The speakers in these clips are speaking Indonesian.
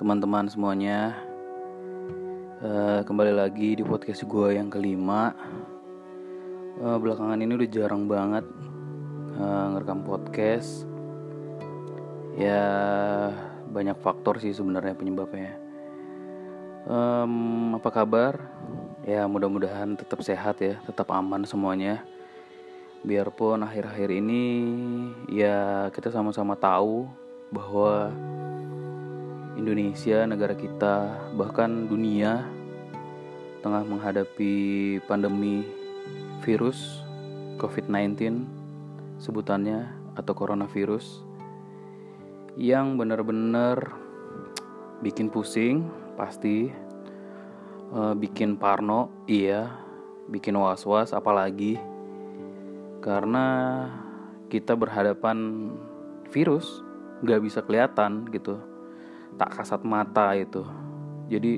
teman-teman semuanya. Uh, Kembali lagi di podcast gue yang kelima. Uh, Belakangan ini udah jarang banget uh, ngerekam podcast. Ya banyak faktor sih sebenarnya penyebabnya. Um, Apa kabar? Ya mudah-mudahan tetap sehat ya, tetap aman semuanya. Biarpun akhir-akhir ini ya kita sama-sama tahu bahwa Indonesia, negara kita, bahkan dunia tengah menghadapi pandemi virus COVID-19 sebutannya atau coronavirus yang benar-benar bikin pusing pasti. Uh, bikin parno iya bikin was-was apalagi karena kita berhadapan virus nggak bisa kelihatan gitu tak kasat mata itu. Jadi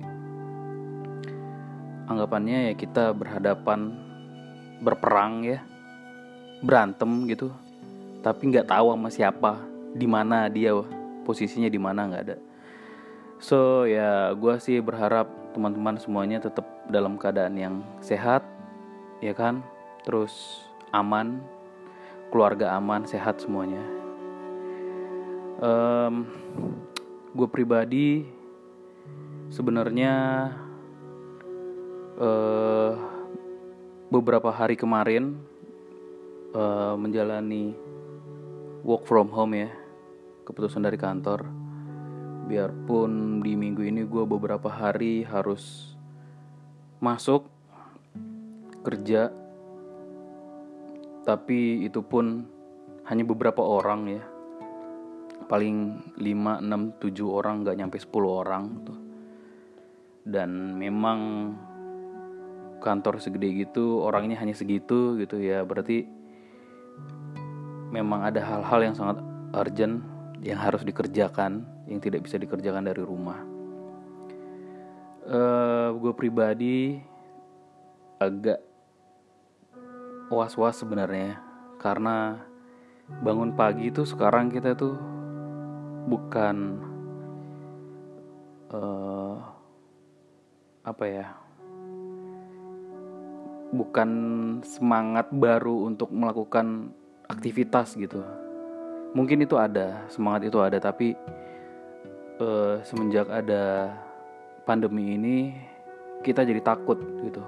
anggapannya ya kita berhadapan berperang ya. Berantem gitu. Tapi nggak tahu sama siapa di mana dia posisinya di mana nggak ada. So ya gue sih berharap teman-teman semuanya tetap dalam keadaan yang sehat ya kan? Terus aman keluarga aman sehat semuanya. Um, gue pribadi sebenarnya uh, beberapa hari kemarin uh, menjalani work from home ya keputusan dari kantor. Biarpun di minggu ini gue beberapa hari harus masuk kerja tapi itu pun hanya beberapa orang ya paling 5, 6, 7 orang nggak nyampe 10 orang tuh. Dan memang kantor segede gitu orangnya hanya segitu gitu ya berarti memang ada hal-hal yang sangat urgent yang harus dikerjakan yang tidak bisa dikerjakan dari rumah. Uh, gue pribadi agak was-was sebenarnya karena bangun pagi itu sekarang kita tuh bukan uh, apa ya bukan semangat baru untuk melakukan aktivitas gitu. Mungkin itu ada semangat itu ada tapi uh, semenjak ada pandemi ini kita jadi takut gitu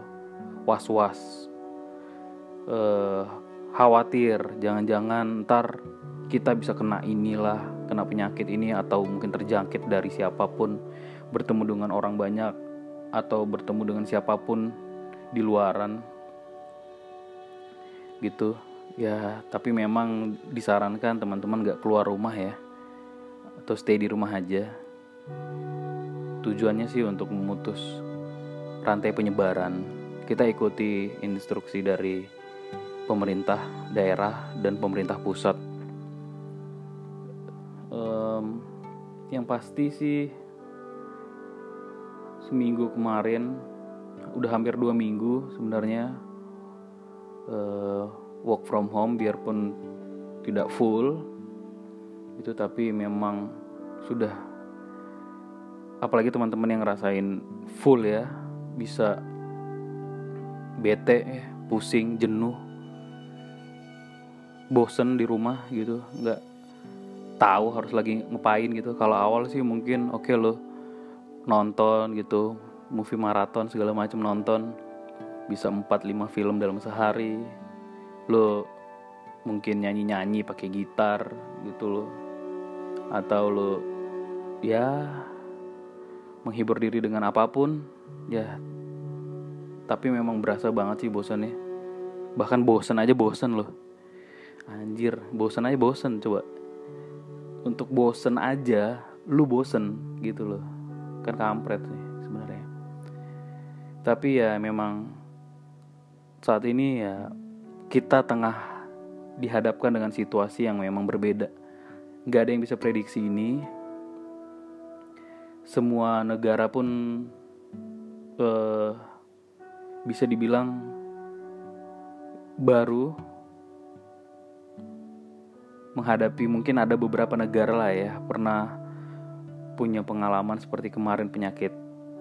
was was uh, khawatir jangan-jangan ntar kita bisa kena inilah kena penyakit ini atau mungkin terjangkit dari siapa pun bertemu dengan orang banyak atau bertemu dengan siapa pun di luaran. Gitu. Ya tapi memang disarankan teman-teman gak keluar rumah ya atau stay di rumah aja. Tujuannya sih untuk memutus rantai penyebaran. Kita ikuti instruksi dari pemerintah daerah dan pemerintah pusat? Yang pasti sih seminggu kemarin udah hampir dua minggu sebenarnya uh, work from home biarpun tidak full itu tapi memang sudah apalagi teman-teman yang ngerasain full ya bisa bete pusing jenuh bosen di rumah gitu nggak tahu harus lagi ngapain gitu. Kalau awal sih mungkin oke okay lo nonton gitu movie maraton segala macam nonton bisa 4-5 film dalam sehari. Lo mungkin nyanyi-nyanyi pakai gitar gitu lo. Atau lo ya menghibur diri dengan apa pun ya. Tapi memang berasa banget sih bosannya bahkan bosan aja bosan loh anjir bosan aja bosan coba. Untuk bosen aja lu bosen gitu loh. Kan kampret sih sebenarnya. Tapi ya memang saat ini ya kita tengah dihadapkan dengan situasi yang memang berbeda. Nggak ada yang bisa prediksi ini. Semua negara pun uh, bisa dibilang baru menghadapi mungkin ada beberapa negara lah ya pernah punya pengalaman seperti kemarin penyakit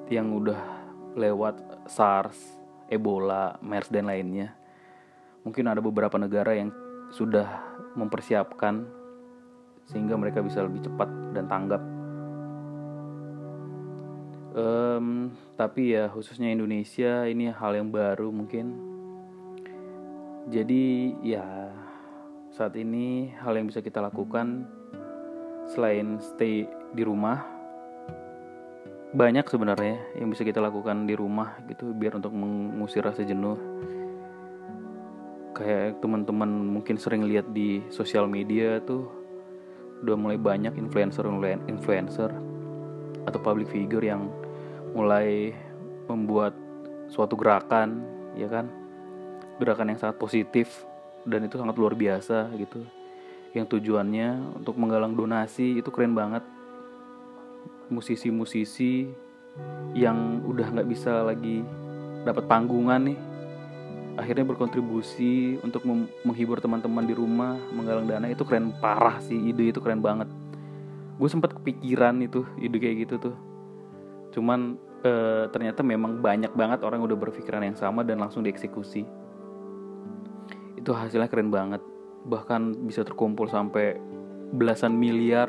yang udah lewat SARS, Ebola, MERS dan lainnya. Mungkin ada beberapa negara yang sudah mempersiapkan sehingga mereka bisa lebih cepat dan tanggap. Um, tapi ya khususnya Indonesia ini hal yang baru mungkin. Jadi ya saat ini hal yang bisa kita lakukan selain stay di rumah banyak sebenarnya yang bisa kita lakukan di rumah gitu biar untuk mengusir rasa jenuh. Kayak teman-teman mungkin sering lihat di sosial media tuh udah mulai banyak influencer influencer atau public figure yang mulai membuat suatu gerakan ya kan? Gerakan yang sangat positif dan itu sangat luar biasa gitu. Yang tujuannya untuk menggalang donasi itu keren banget. Musisi-musisi yang udah nggak bisa lagi dapat panggungan nih akhirnya berkontribusi untuk menghibur teman-teman di rumah menggalang dana. Itu keren parah sih ide itu keren banget. Gue sempat kepikiran itu ide kayak gitu tuh. Cuman e, ternyata memang banyak banget orang udah berpikiran yang sama dan langsung dieksekusi itu hasilnya keren banget. Bahkan bisa terkumpul sampai belasan miliar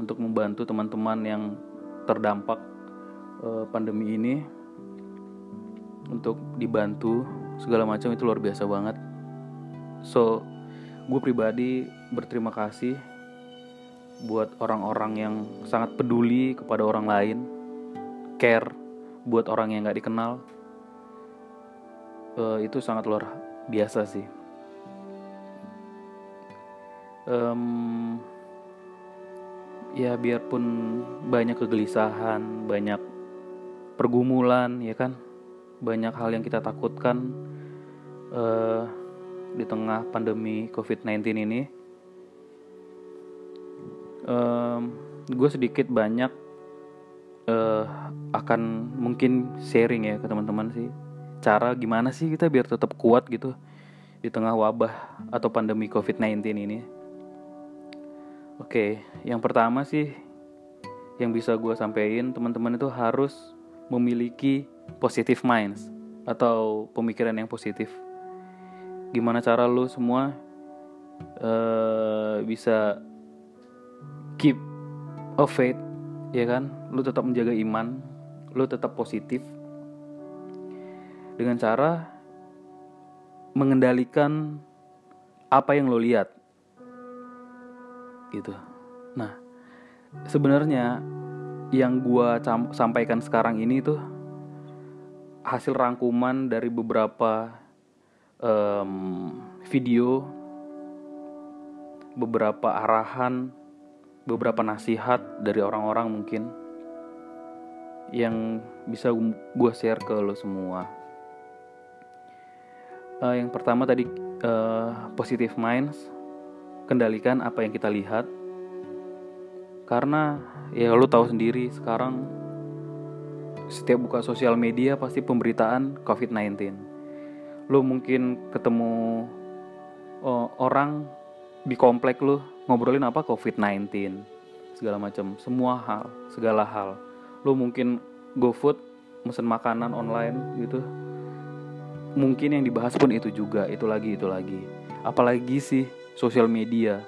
untuk membantu teman-teman yang terdampak e, pandemi ini untuk dibantu segala macam itu luar biasa banget. So gue pribadi berterima kasih buat orang-orang yang sangat peduli kepada orang lain care buat orang yang nggak dikenal. Uh, itu sangat luar biasa sih um, ya biarpun banyak kegelisahan banyak pergumulan ya kan banyak hal yang kita takutkan uh, di tengah pandemi COVID-19 ini. Um, gue sedikit banyak uh, akan mungkin sharing ya ke teman-teman sih cara gimana sih kita biar tetap kuat gitu di tengah wabah atau pandemi COVID-19 ini. Oke, yang pertama sih yang bisa gue sampaikan teman-teman itu harus memiliki positive minds atau pemikiran yang positif. Gimana cara lu semua uh, bisa keep a faith, ya kan? Lu tetap menjaga iman, lu tetap positif dengan cara mengendalikan apa yang lo lihat gitu. Nah, sebenarnya yang gua sampaikan sekarang ini tuh hasil rangkuman dari beberapa um, video, beberapa arahan, beberapa nasihat dari orang-orang mungkin yang bisa gue share ke lo semua. Uh, yang pertama tadi uh, positive minds, kendalikan apa yang kita lihat. Karena ya lu tahu sendiri sekarang setiap buka sosial media pasti pemberitaan COVID-19 lu mungkin ketemu oh, orang di komplek lu ngobrolin apa? COVID-19 segala macam semua hal segala hal. Lu mungkin GoFood mesen makanan online gitu. Mungkin yang dibahas pun itu juga itu lagi itu lagi. Apalagi sih sosial media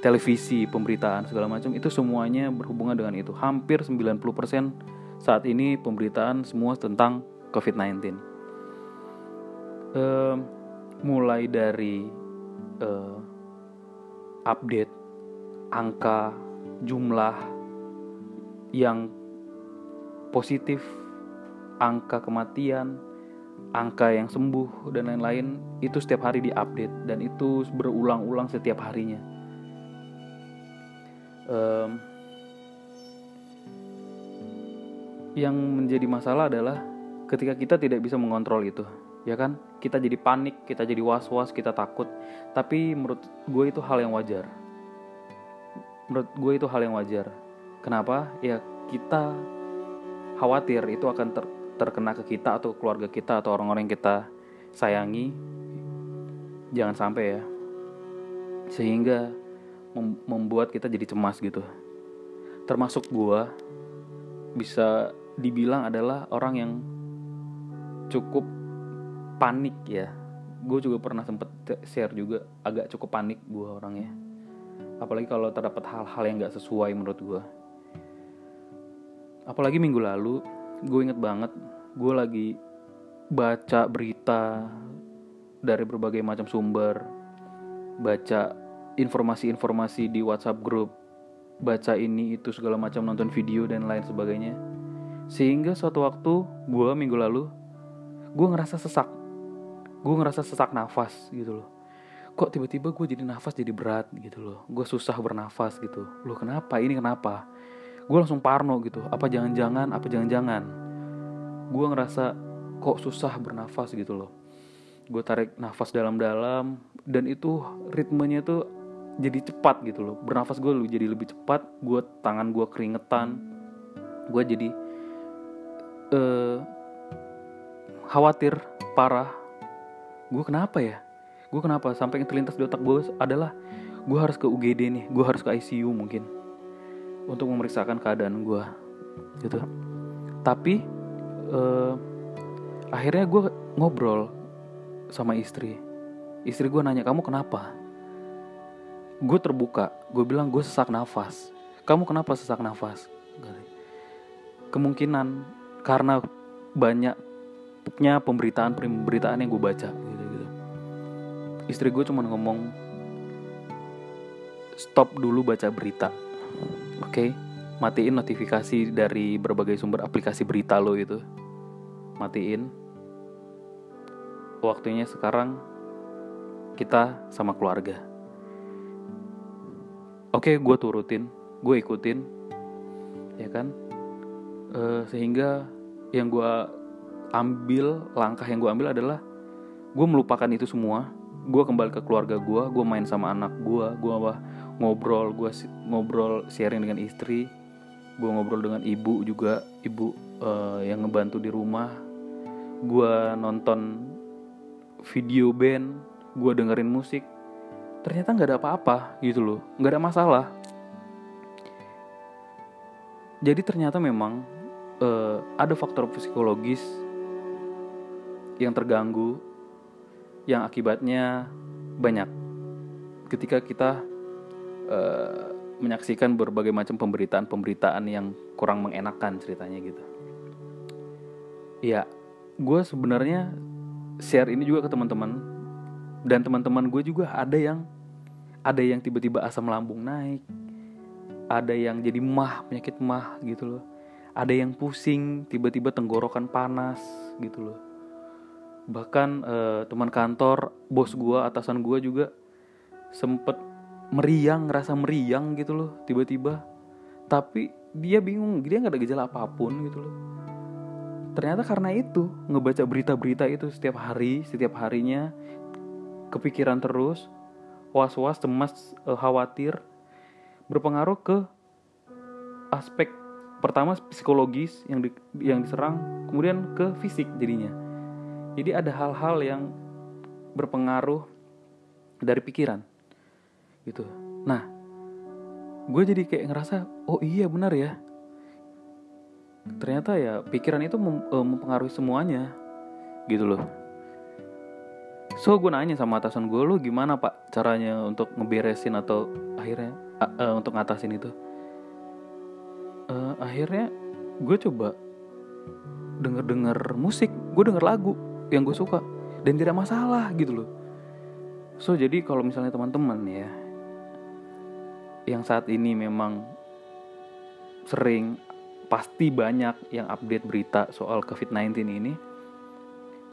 televisi, pemberitaan segala macam itu semuanya berhubungan dengan itu. Hampir 90% saat ini pemberitaan semua tentang COVID-19. Uh, mulai dari uh, update angka jumlah yang positif, angka kematian, angka yang sembuh dan lain-lain itu setiap hari diupdate dan itu berulang-ulang setiap harinya. Um, yang menjadi masalah adalah ketika kita tidak bisa mengontrol itu ya kan? Kita jadi panik kita jadi was was kita takut. Tapi menurut gue itu hal yang wajar. Menurut gue itu hal yang wajar. Kenapa? Ya kita khawatir itu akan ter terkena ke kita atau keluarga kita atau orang-orang yang kita sayangi jangan sampai ya. Sehingga membuat kita jadi cemas gitu. termasuk gua bisa dibilang adalah orang yang cukup panik ya. Gue juga pernah sempet share juga agak cukup panik gue orangnya. Apalagi kalau terdapat hal-hal yang gak sesuai menurut gue apalagi minggu lalu gue inget banget gue lagi baca berita dari berbagai macam sumber. Baca informasi-informasi di WhatsApp grup baca ini itu segala macam nonton video dan lain sebagainya. Sehingga suatu waktu gue minggu lalu gue ngerasa sesak. Gue ngerasa sesak nafas gitu loh. Kok tiba-tiba gue jadi nafas jadi berat gitu loh. Gue susah bernafas gitu. Loh kenapa? Ini kenapa gue langsung parno gitu. Apa jangan-jangan apa jangan-jangan. Gue ngerasa kok susah bernafas gitu loh. Gue tarik nafas dalam-dalam dan itu ritmenya tuh jadi cepat gitu loh. Bernafas gue jadi lebih cepat gue tangan gue keringetan. Gue jadi uh, khawatir parah. Gue kenapa ya? Gue kenapa? Sampai yang terlintas di otak gue adalah gue harus ke UGD nih gue harus ke ICU mungkin untuk memeriksakan keadaan gue gitu. Tapi uh, akhirnya gue ngobrol sama istri. Istri gue nanya kamu kenapa? Gue terbuka gue bilang gue sesak nafas. Kamu kenapa sesak nafas? Kemungkinan karena banyaknya pemberitaan pemberitaan yang gue baca gitu gitu. Istri gue cuma ngomong stop dulu baca berita oke okay? matiin notifikasi dari berbagai sumber aplikasi berita lo itu. Matiin. Waktunya sekarang kita sama keluarga. Oke okay, gue turutin gue ikutin ya kan? Uh, sehingga yang gue ambil langkah yang gue ambil adalah gue melupakan itu semua. Gue kembali ke keluarga gue gue main sama anak gue gue ngobrol gue ngobrol sharing dengan istri gue ngobrol dengan ibu juga ibu uh, yang ngebantu di rumah. Gue nonton video band gue dengerin musik. Ternyata nggak ada apa-apa gitu loh nggak ada masalah. Jadi ternyata memang uh, ada faktor psikologis yang terganggu yang akibatnya banyak. Ketika kita uh, menyaksikan berbagai macam pemberitaan-pemberitaan yang kurang mengenakan ceritanya gitu. Ya, gue sebenarnya share ini juga ke teman-teman dan teman-teman gue juga ada yang ada yang tiba-tiba asam lambung naik, ada yang jadi mah penyakit mah gitu loh, ada yang pusing tiba-tiba tenggorokan panas gitu loh. Bahkan uh, teman kantor, bos gue, atasan gue juga sempet meriang ngerasa meriang gitu loh tiba-tiba. Tapi dia bingung dia nggak ada gejala apa pun gitu loh. Ternyata karena itu ngebaca berita-berita itu setiap hari setiap harinya kepikiran terus was-was cemas eh, khawatir berpengaruh ke aspek pertama psikologis yang di, yang diserang kemudian ke fisik jadinya. Jadi ada hal-hal yang berpengaruh dari pikiran gitu. Nah gue jadi kayak ngerasa oh iya benar ya. Ternyata ya pikiran itu mem uh, mempengaruhi semuanya gitu loh. So gue nanya sama atasan gue lo gimana pak caranya untuk ngeberesin atau akhirnya uh, uh, untuk ngatasin itu? Uh, akhirnya gue coba denger denger musik gue denger lagu yang gue suka dan tidak masalah gitu loh. So jadi kalau misalnya teman-teman ya yang saat ini memang sering pasti banyak yang update berita soal COVID-19 ini.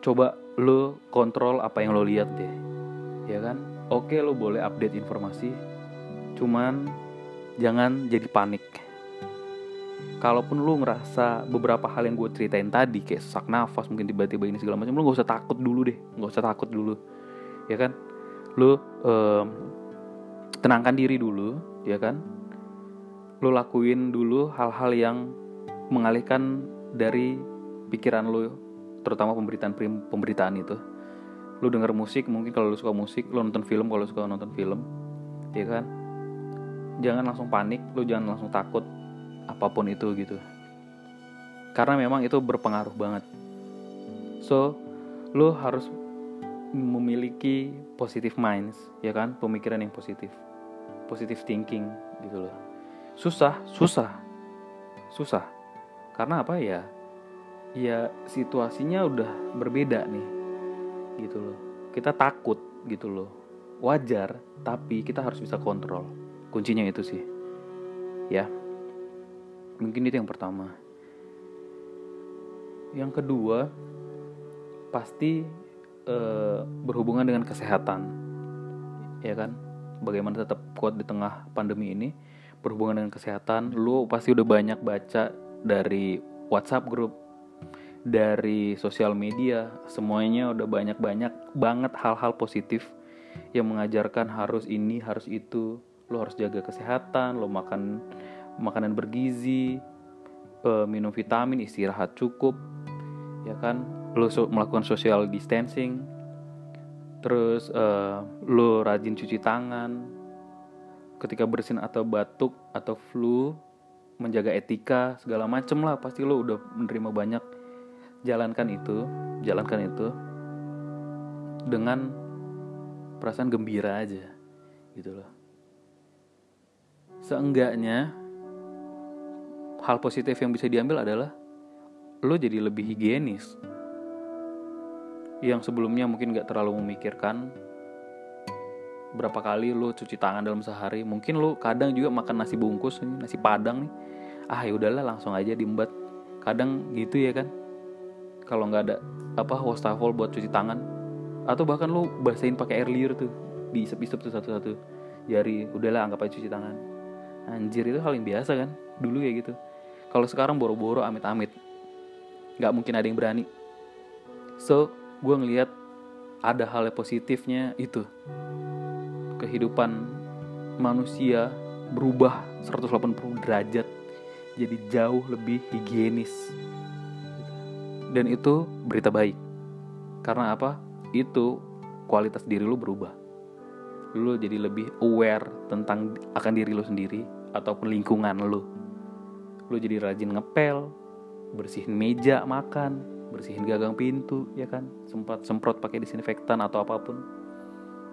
Coba lo kontrol apa yang lo lihat deh ya kan? Oke lo boleh update informasi cuman jangan jadi panik. Kalaupun lo ngerasa beberapa hal yang gue ceritain tadi kayak sesak nafas mungkin tiba-tiba ini segala macam lo gak usah takut dulu deh gak usah takut dulu ya kan? Lo um, tenangkan diri dulu ya kan? Lo lakuin dulu hal-hal yang mengalihkan dari pikiran lo terutama pemberitaan pemberitaan itu. Lo denger musik mungkin kalau lo suka musik lo nonton film kalau suka nonton film ya kan? Jangan langsung panik lo jangan langsung takut apa pun itu gitu. Karena memang itu berpengaruh banget. So lo harus memiliki positive minds ya kan? Pemikiran yang positif positive thinking gitu loh. Susah susah susah. Karena apa ya? Ya situasinya udah berbeda nih gitu loh. Kita takut gitu loh. Wajar tapi kita harus bisa kontrol. Kuncinya itu sih. Ya. Mungkin itu yang pertama. Yang kedua pasti eh, berhubungan dengan kesehatan. Ya kan bagaimana tetap kuat di tengah pandemi ini berhubungan dengan kesehatan lu pasti udah banyak baca dari WhatsApp grup dari sosial media semuanya udah banyak-banyak banget hal-hal positif yang mengajarkan harus ini harus itu. Lo harus jaga kesehatan lo makan makanan bergizi uh, minum vitamin istirahat cukup ya kan? Lo melakukan social distancing terus uh, lo rajin cuci tangan. Ketika bersin atau batuk atau flu menjaga etika segala macem lah. Pasti lo udah menerima banyak. Jalankan itu jalankan itu dengan perasaan gembira aja gitu loh. Seenggaknya hal positif yang bisa diambil adalah lo jadi lebih higienis yang sebelumnya mungkin gak terlalu memikirkan. Berapa kali lo cuci tangan dalam sehari mungkin lo kadang juga makan nasi bungkus nasi padang nih. Ah ya udahlah langsung aja diembat. Kadang gitu ya kan? Kalau nggak ada apa wastafel buat cuci tangan. Atau bahkan lo basahin pakai air liur tuh diisep-isep tuh satu-satu. Jari udahlah anggap aja cuci tangan. Anjir itu hal yang biasa kan? Dulu ya gitu. Kalau sekarang boro-boro amit-amit. Nggak mungkin ada yang berani. So gue ngelihat ada hal yang positifnya itu. Kehidupan manusia berubah 180 derajat jadi jauh lebih higienis. Dan itu berita baik. Karena apa? Itu kualitas diri lu berubah. Lu jadi lebih aware tentang akan diri lu sendiri ataupun lingkungan lu. Lu jadi rajin ngepel bersihin meja makan bersihin gagang pintu ya kan? Sempat semprot pakai disinfektan atau apa pun.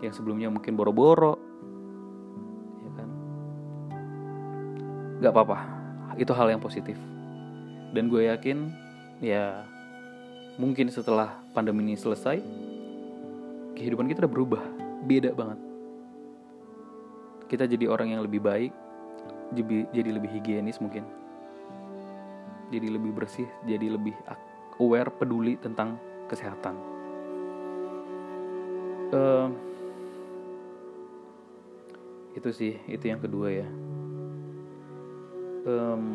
Yang sebelumnya mungkin boro-boro. Ya kan? Nggak apa-apa. Itu hal yang positif. Dan gue yakin ya mungkin setelah pandemi ini selesai kehidupan kita udah berubah. Beda banget. Kita jadi orang yang lebih baik jadi lebih higienis mungkin. Jadi lebih bersih jadi lebih aware peduli tentang kesehatan. Uh, itu sih itu yang kedua ya. Um,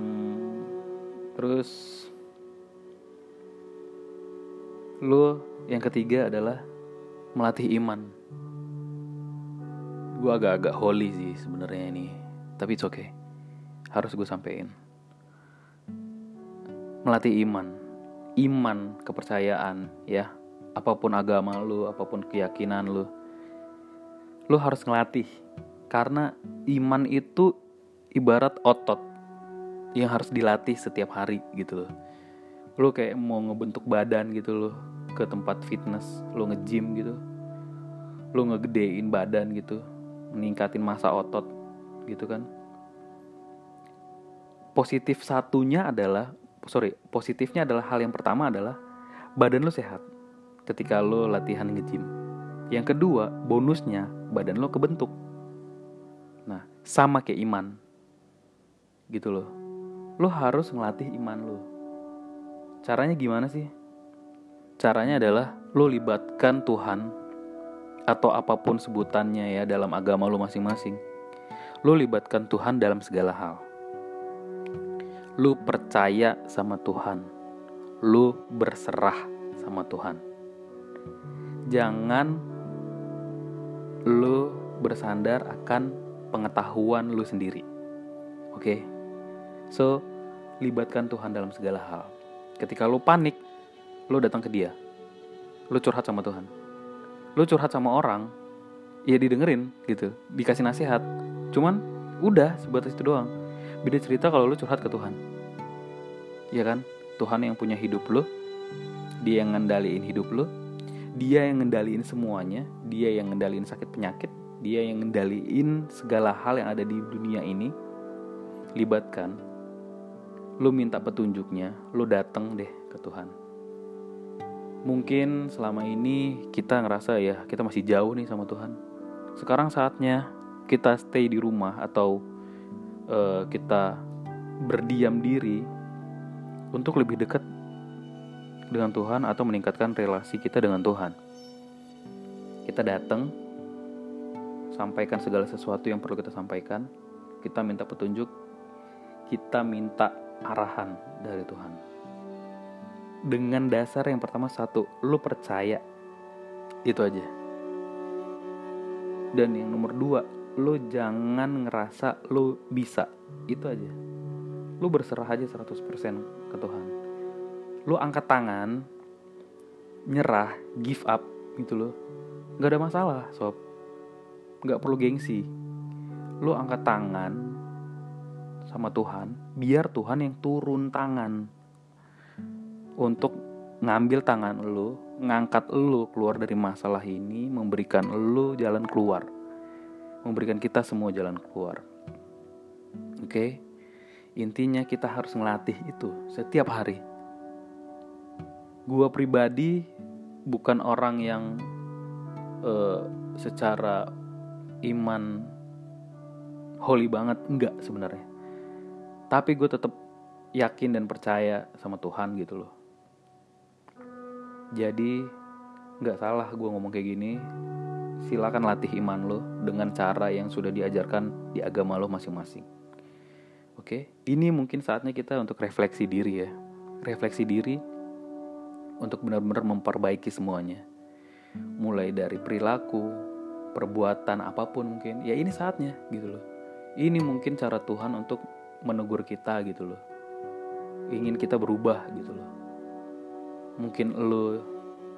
terus lu yang ketiga adalah melatih iman. Gue agak-agak holy sih sebenarnya ini tapi it's okay. Harus gue sampein. Melatih iman iman, kepercayaan, ya. Apa pun agama lu, apa pun keyakinan lu. Lu harus ngelatih. Karena iman itu ibarat otot yang harus dilatih setiap hari gitu loh. Lu kayak mau ngebentuk badan gitu loh ke tempat fitness, lu nge-gym gitu. Lu ngegedein badan gitu, meningkatin masa otot gitu kan. Positif satunya adalah sorry positifnya adalah hal yang pertama adalah badan lo sehat ketika lo latihan nge-gym yang kedua bonusnya badan lo kebentuk. Nah sama kayak iman. Gitu loh. Lo harus ngelatih iman lo caranya gimana sih? Caranya adalah lo libatkan Tuhan atau apa pun sebutannya ya dalam agama lo masing-masing. Lo libatkan Tuhan dalam segala hal lu percaya sama Tuhan, lu berserah sama Tuhan. Jangan lu bersandar akan pengetahuan lu sendiri. Oke. Okay? So, libatkan Tuhan dalam segala hal. Ketika lu panik, lu datang ke Dia. Lu curhat sama Tuhan. Lu curhat sama orang, ya didengerin gitu, dikasih nasihat. Cuman udah sebatas itu doang beda cerita kalau lu curhat ke Tuhan. Ya kan? Tuhan yang punya hidup lu dia yang ngendaliin hidup lu dia yang ngendaliin semuanya dia yang ngendaliin sakit penyakit dia yang ngendaliin segala hal yang ada di dunia ini. Libatkan lu minta petunjuknya lu datang deh ke Tuhan. Mungkin selama ini kita ngerasa ya kita masih jauh nih sama Tuhan. Sekarang saatnya kita stay di rumah atau uh, kita berdiam diri untuk lebih dekat dengan Tuhan atau meningkatkan relasi kita dengan Tuhan. Kita datang, sampaikan segala sesuatu yang perlu kita sampaikan, kita minta petunjuk, kita minta arahan dari Tuhan. Dengan dasar yang pertama satu, lu percaya, itu aja. Dan yang nomor dua, lu jangan ngerasa lu bisa, itu aja. Lu berserah aja 100% ke Tuhan. Lu angkat tangan nyerah give up gitu loh. Nggak ada masalah sob. Nggak perlu gengsi. Lu angkat tangan sama Tuhan biar Tuhan yang turun tangan. Untuk ngambil tangan lu ngangkat lu keluar dari masalah ini memberikan lu jalan keluar memberikan kita semua jalan keluar. Oke? Intinya kita harus ngelatih itu setiap hari. Gue pribadi bukan orang yang uh, secara iman holy banget enggak sebenarnya. Tapi gue tetap yakin dan percaya sama Tuhan gitu loh. Jadi nggak salah gue ngomong kayak gini silakan latih iman lo dengan cara yang sudah diajarkan di agama lo masing-masing oke ini mungkin saatnya kita untuk refleksi diri ya refleksi diri untuk benar-benar memperbaiki semuanya. Mulai dari perilaku, perbuatan apa pun mungkin. Ya ini saatnya gitu loh. Ini mungkin cara Tuhan untuk menegur kita gitu loh. Ingin kita berubah gitu loh. Mungkin lo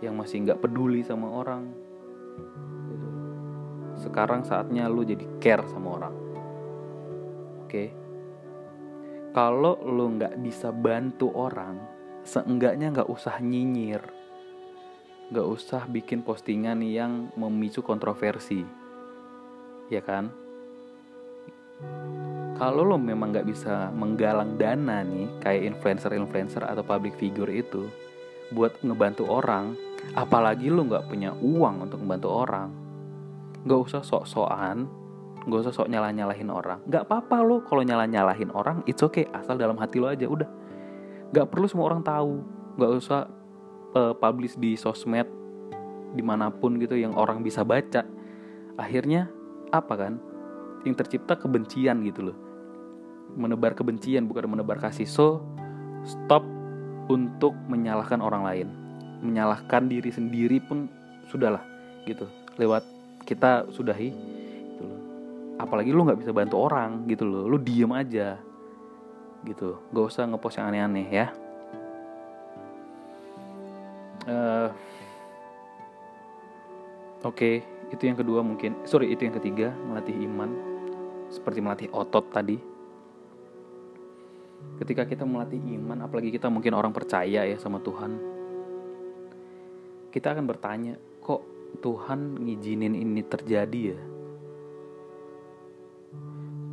yang masih nggak peduli sama orang. Sekarang saatnya lo jadi care sama orang. Oke. Okay? Kalau lo nggak bisa bantu orang, seenggaknya nggak usah nyinyir nggak usah bikin postingan yang memicu kontroversi ya kan kalau lo memang nggak bisa menggalang dana nih kayak influencer-influencer atau public figure itu buat ngebantu orang apalagi lo nggak punya uang untuk membantu orang nggak usah sok-sokan nggak usah sok nyalah-nyalahin orang. Nggak apa-apa lo kalau nyalah-nyalahin orang it's okay asal dalam hati lo aja udah. Nggak perlu semua orang tahu nggak usah uh, publish di sosmed di mana pun gitu yang orang bisa baca. Akhirnya apa kan? Yang tercipta kebencian gitu loh. Menebar kebencian bukan menebar kasih. So stop untuk menyalahkan orang lain. Menyalahkan diri sendiri pun sudahlah gitu. Lewat kita sudahi gitu loh. Apalagi lu nggak bisa bantu orang gitu loh. Lu diem aja gitu. Gak usah ngepost yang aneh-aneh ya. Uh, oke okay, itu yang kedua mungkin. Sorry itu yang ketiga melatih iman. Seperti melatih otot tadi. Ketika kita melatih iman apalagi kita mungkin orang percaya ya sama Tuhan kita akan bertanya Tuhan ngizinin ini terjadi ya?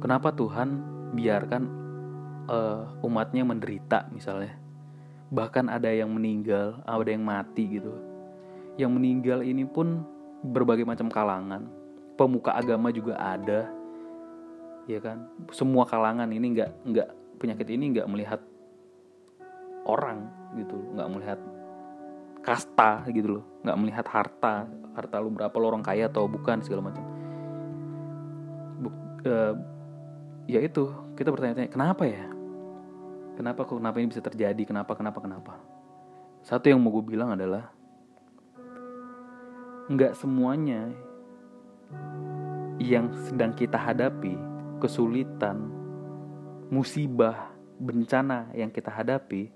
Kenapa Tuhan biarkan uh, umatnya menderita misalnya? Bahkan ada yang meninggal ada yang mati gitu. Yang meninggal ini pun berbagai macam kalangan. Pemuka agama juga ada ya kan? Semua kalangan ini nggak nggak penyakit ini nggak melihat orang gitu nggak melihat kasta gitu loh. Nggak melihat harta. Harta lu berapa lo orang kaya atau bukan segala macam. Buk, uh, ya itu kita bertanya-tanya kenapa ya? Kenapa kok kenapa ini bisa terjadi? Kenapa kenapa kenapa? Satu yang mau gue bilang adalah nggak semuanya yang sedang kita hadapi, kesulitan, musibah, bencana yang kita hadapi,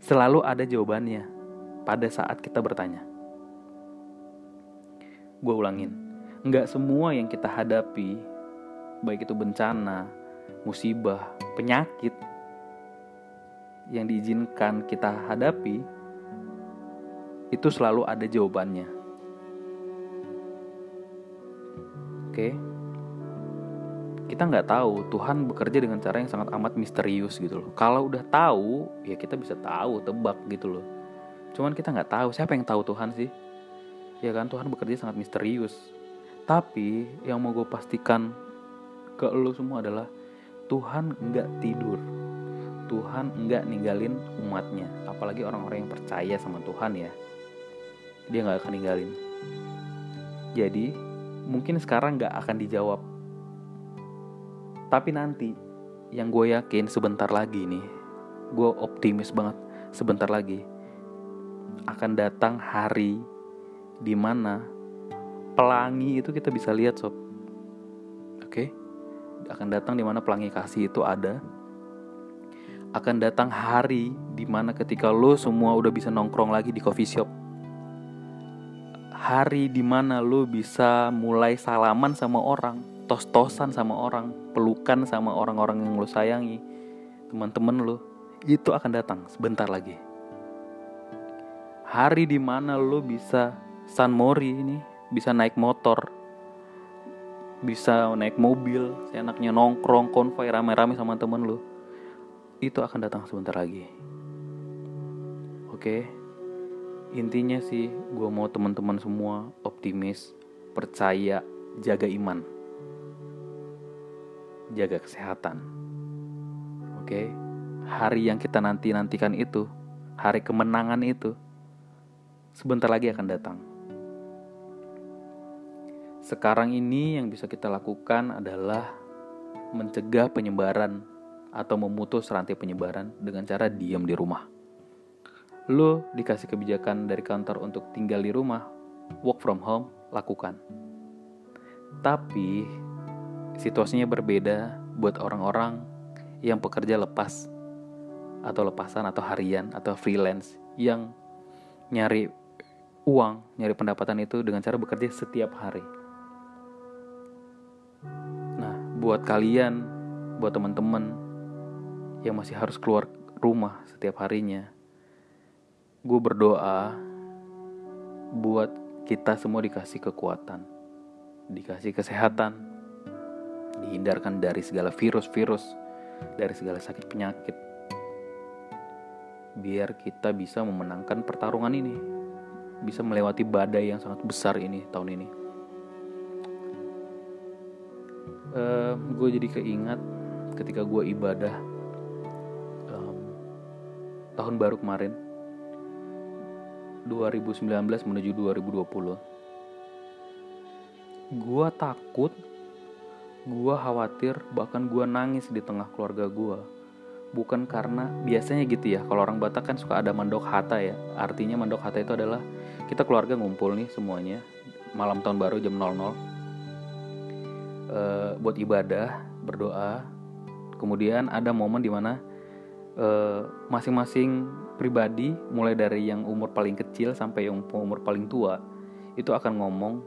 selalu ada jawabannya pada saat kita bertanya. Gue ulangin, nggak semua yang kita hadapi, baik itu bencana, musibah, penyakit yang diizinkan kita hadapi itu selalu ada jawabannya. Oke, kita nggak tahu Tuhan bekerja dengan cara yang sangat amat misterius gitu loh. Kalau udah tahu, ya kita bisa tahu, tebak gitu loh. Cuman kita nggak tahu siapa yang tahu Tuhan sih. Ya kan Tuhan bekerja sangat misterius. Tapi yang mau gue pastikan ke lo semua adalah Tuhan nggak tidur. Tuhan nggak ninggalin umatnya, apalagi orang-orang yang percaya sama Tuhan ya. Dia nggak akan ninggalin. Jadi mungkin sekarang nggak akan dijawab. Tapi nanti yang gue yakin sebentar lagi nih, gue optimis banget sebentar lagi akan datang hari di mana pelangi itu kita bisa lihat sob. Oke? Okay? Akan datang di mana pelangi kasih itu ada akan datang hari di mana ketika lo semua udah bisa nongkrong lagi di coffee shop hari di mana lo bisa mulai salaman sama orang tos-tosan sama orang pelukan sama orang-orang yang lo sayangi teman-teman lo itu akan datang sebentar lagi hari di mana lo bisa San Mori ini bisa naik motor bisa naik mobil seenaknya nongkrong konvoy rame-rame sama temen lo itu akan datang sebentar lagi. Oke, intinya sih gue mau teman-teman semua optimis, percaya, jaga iman, jaga kesehatan. Oke, hari yang kita nanti nantikan itu, hari kemenangan itu, sebentar lagi akan datang. Sekarang ini yang bisa kita lakukan adalah mencegah penyebaran atau memutus rantai penyebaran dengan cara diam di rumah. Lo dikasih kebijakan dari kantor untuk tinggal di rumah, work from home, lakukan. Tapi situasinya berbeda buat orang-orang yang pekerja lepas atau lepasan atau harian atau freelance yang nyari uang, nyari pendapatan itu dengan cara bekerja setiap hari. Nah, buat kalian, buat teman-teman yang masih harus keluar rumah setiap harinya. Gue berdoa buat kita semua dikasih kekuatan, dikasih kesehatan, dihindarkan dari segala virus-virus, dari segala sakit penyakit. Biar kita bisa memenangkan pertarungan ini, bisa melewati badai yang sangat besar ini tahun ini. Uh, gue jadi keingat ketika gue ibadah tahun baru kemarin. 2019 menuju 2020 gua takut gua khawatir bahkan gua nangis di tengah keluarga gua. Bukan karena biasanya gitu ya kalau orang Batak kan suka ada mandok hata ya. Artinya mandok hata itu adalah kita keluarga ngumpul nih semuanya malam tahun baru jam 00 e, eh, buat ibadah berdoa. Kemudian ada momen di mana Eh, masing-masing pribadi mulai dari yang umur paling kecil sampai yang umur paling tua itu akan ngomong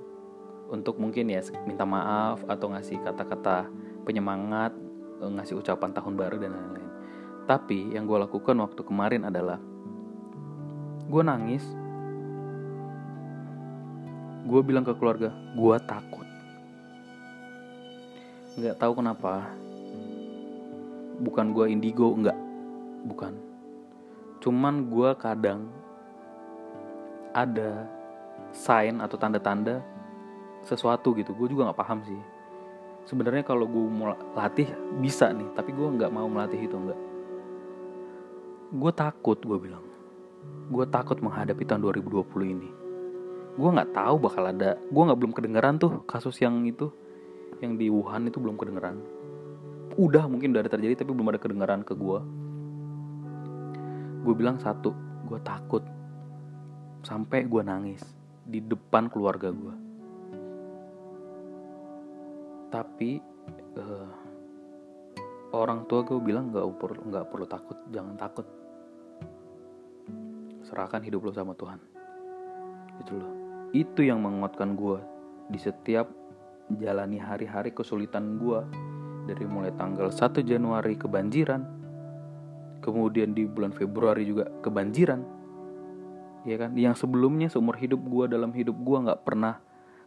untuk mungkin ya minta maaf atau ngasih kata-kata penyemangat uh, ngasih ucapan tahun baru dan lain-lain. Tapi yang gue lakukan waktu kemarin adalah gue nangis gue bilang ke keluarga gue takut. Nggak tahu kenapa. Bukan gue indigo nggak. Bukan. Cuman gue kadang ada sign atau tanda-tanda sesuatu gitu. Gue juga nggak paham sih. Sebenarnya kalau gue mau latih bisa nih. Tapi gue nggak mau melatih itu nggak. Gue takut gue bilang. Gue takut menghadapi tahun 2020 ini gue nggak tahu bakal ada gue nggak belum kedengeran tuh kasus yang itu yang di Wuhan itu belum kedengeran. Udah mungkin udah ada terjadi tapi belum ada kedengeran ke gue gue bilang satu gue takut. Sampai gue nangis di depan keluarga gue tapi uh, orang tua gue bilang nggak perlu nggak perlu takut jangan takut. Serahkan hidup lo sama Tuhan. Itu loh itu yang menguatkan gue di setiap jalani hari-hari kesulitan gue dari mulai tanggal 1 Januari kebanjiran kemudian di bulan Februari juga kebanjiran. Ya kan? Yang sebelumnya seumur hidup gue dalam hidup gue nggak pernah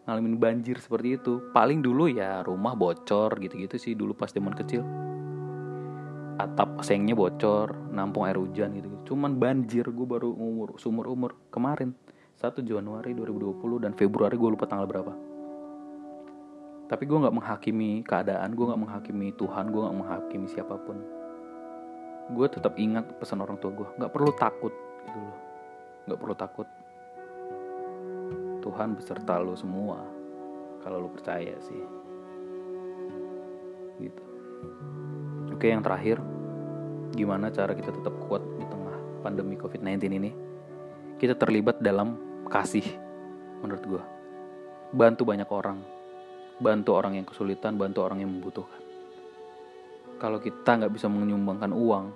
ngalamin banjir seperti itu. Paling dulu ya rumah bocor gitu-gitu sih dulu pas zaman kecil. Atap sengnya bocor nampung air hujan gitu, -gitu. cuman banjir gue baru umur sumur umur kemarin 1 Januari 2020 dan Februari gue lupa tanggal berapa. Tapi gue nggak menghakimi keadaan gue nggak menghakimi Tuhan gue nggak menghakimi siapa pun. Gue tetap ingat pesan orang tua gue nggak perlu takut gitu loh. Nggak perlu takut. Tuhan beserta lo semua kalau lo percaya sih. Gitu. Oke yang terakhir gimana cara kita tetap kuat di tengah pandemi COVID-19 ini? Kita terlibat dalam kasih menurut gue bantu banyak orang. Bantu orang yang kesulitan bantu orang yang membutuhkan. Kalau kita nggak bisa menyumbangkan uang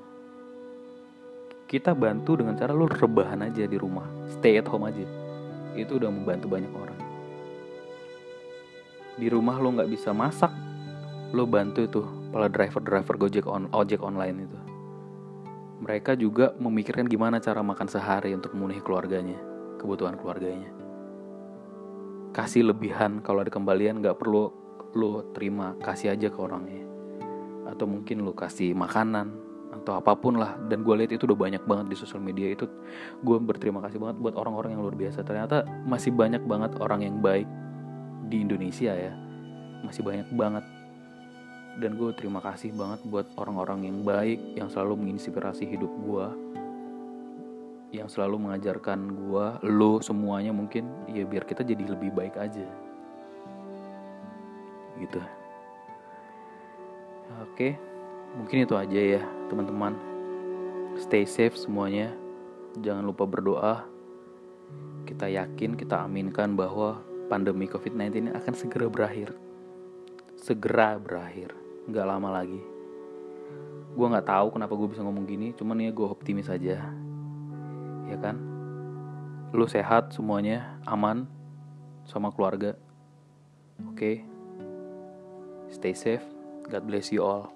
kita bantu dengan cara lo rebahan aja di rumah. Stay at home aja. Itu udah membantu banyak orang. Di rumah lo nggak bisa masak lo bantu itu para driver driver gojek on ojek online itu. Mereka juga memikirkan gimana cara makan sehari untuk memenuhi keluarganya kebutuhan keluarganya. Kasih lebihan kalau ada kembalian nggak perlu lo terima kasih aja ke orangnya. Atau mungkin lo kasih makanan atau apa pun lah. Dan gue lihat itu udah banyak banget di sosial media. Itu gue berterima kasih banget buat orang-orang yang luar biasa. Ternyata masih banyak banget orang yang baik di Indonesia ya. Masih banyak banget. Dan gue terima kasih banget buat orang-orang yang baik yang selalu menginspirasi hidup gue yang selalu mengajarkan gue lo semuanya mungkin ya biar kita jadi lebih baik aja. Gitu. Oke mungkin itu aja ya teman-teman. Stay safe semuanya. Jangan lupa berdoa. Kita yakin kita aminkan bahwa pandemi covid-19 ini akan segera berakhir. Segera berakhir. Nggak lama lagi. Gue nggak tahu kenapa gue bisa ngomong gini cuman ya gue optimis aja ya kan? Lu sehat semuanya aman sama keluarga. Oke? Okay? stay safe. God bless you all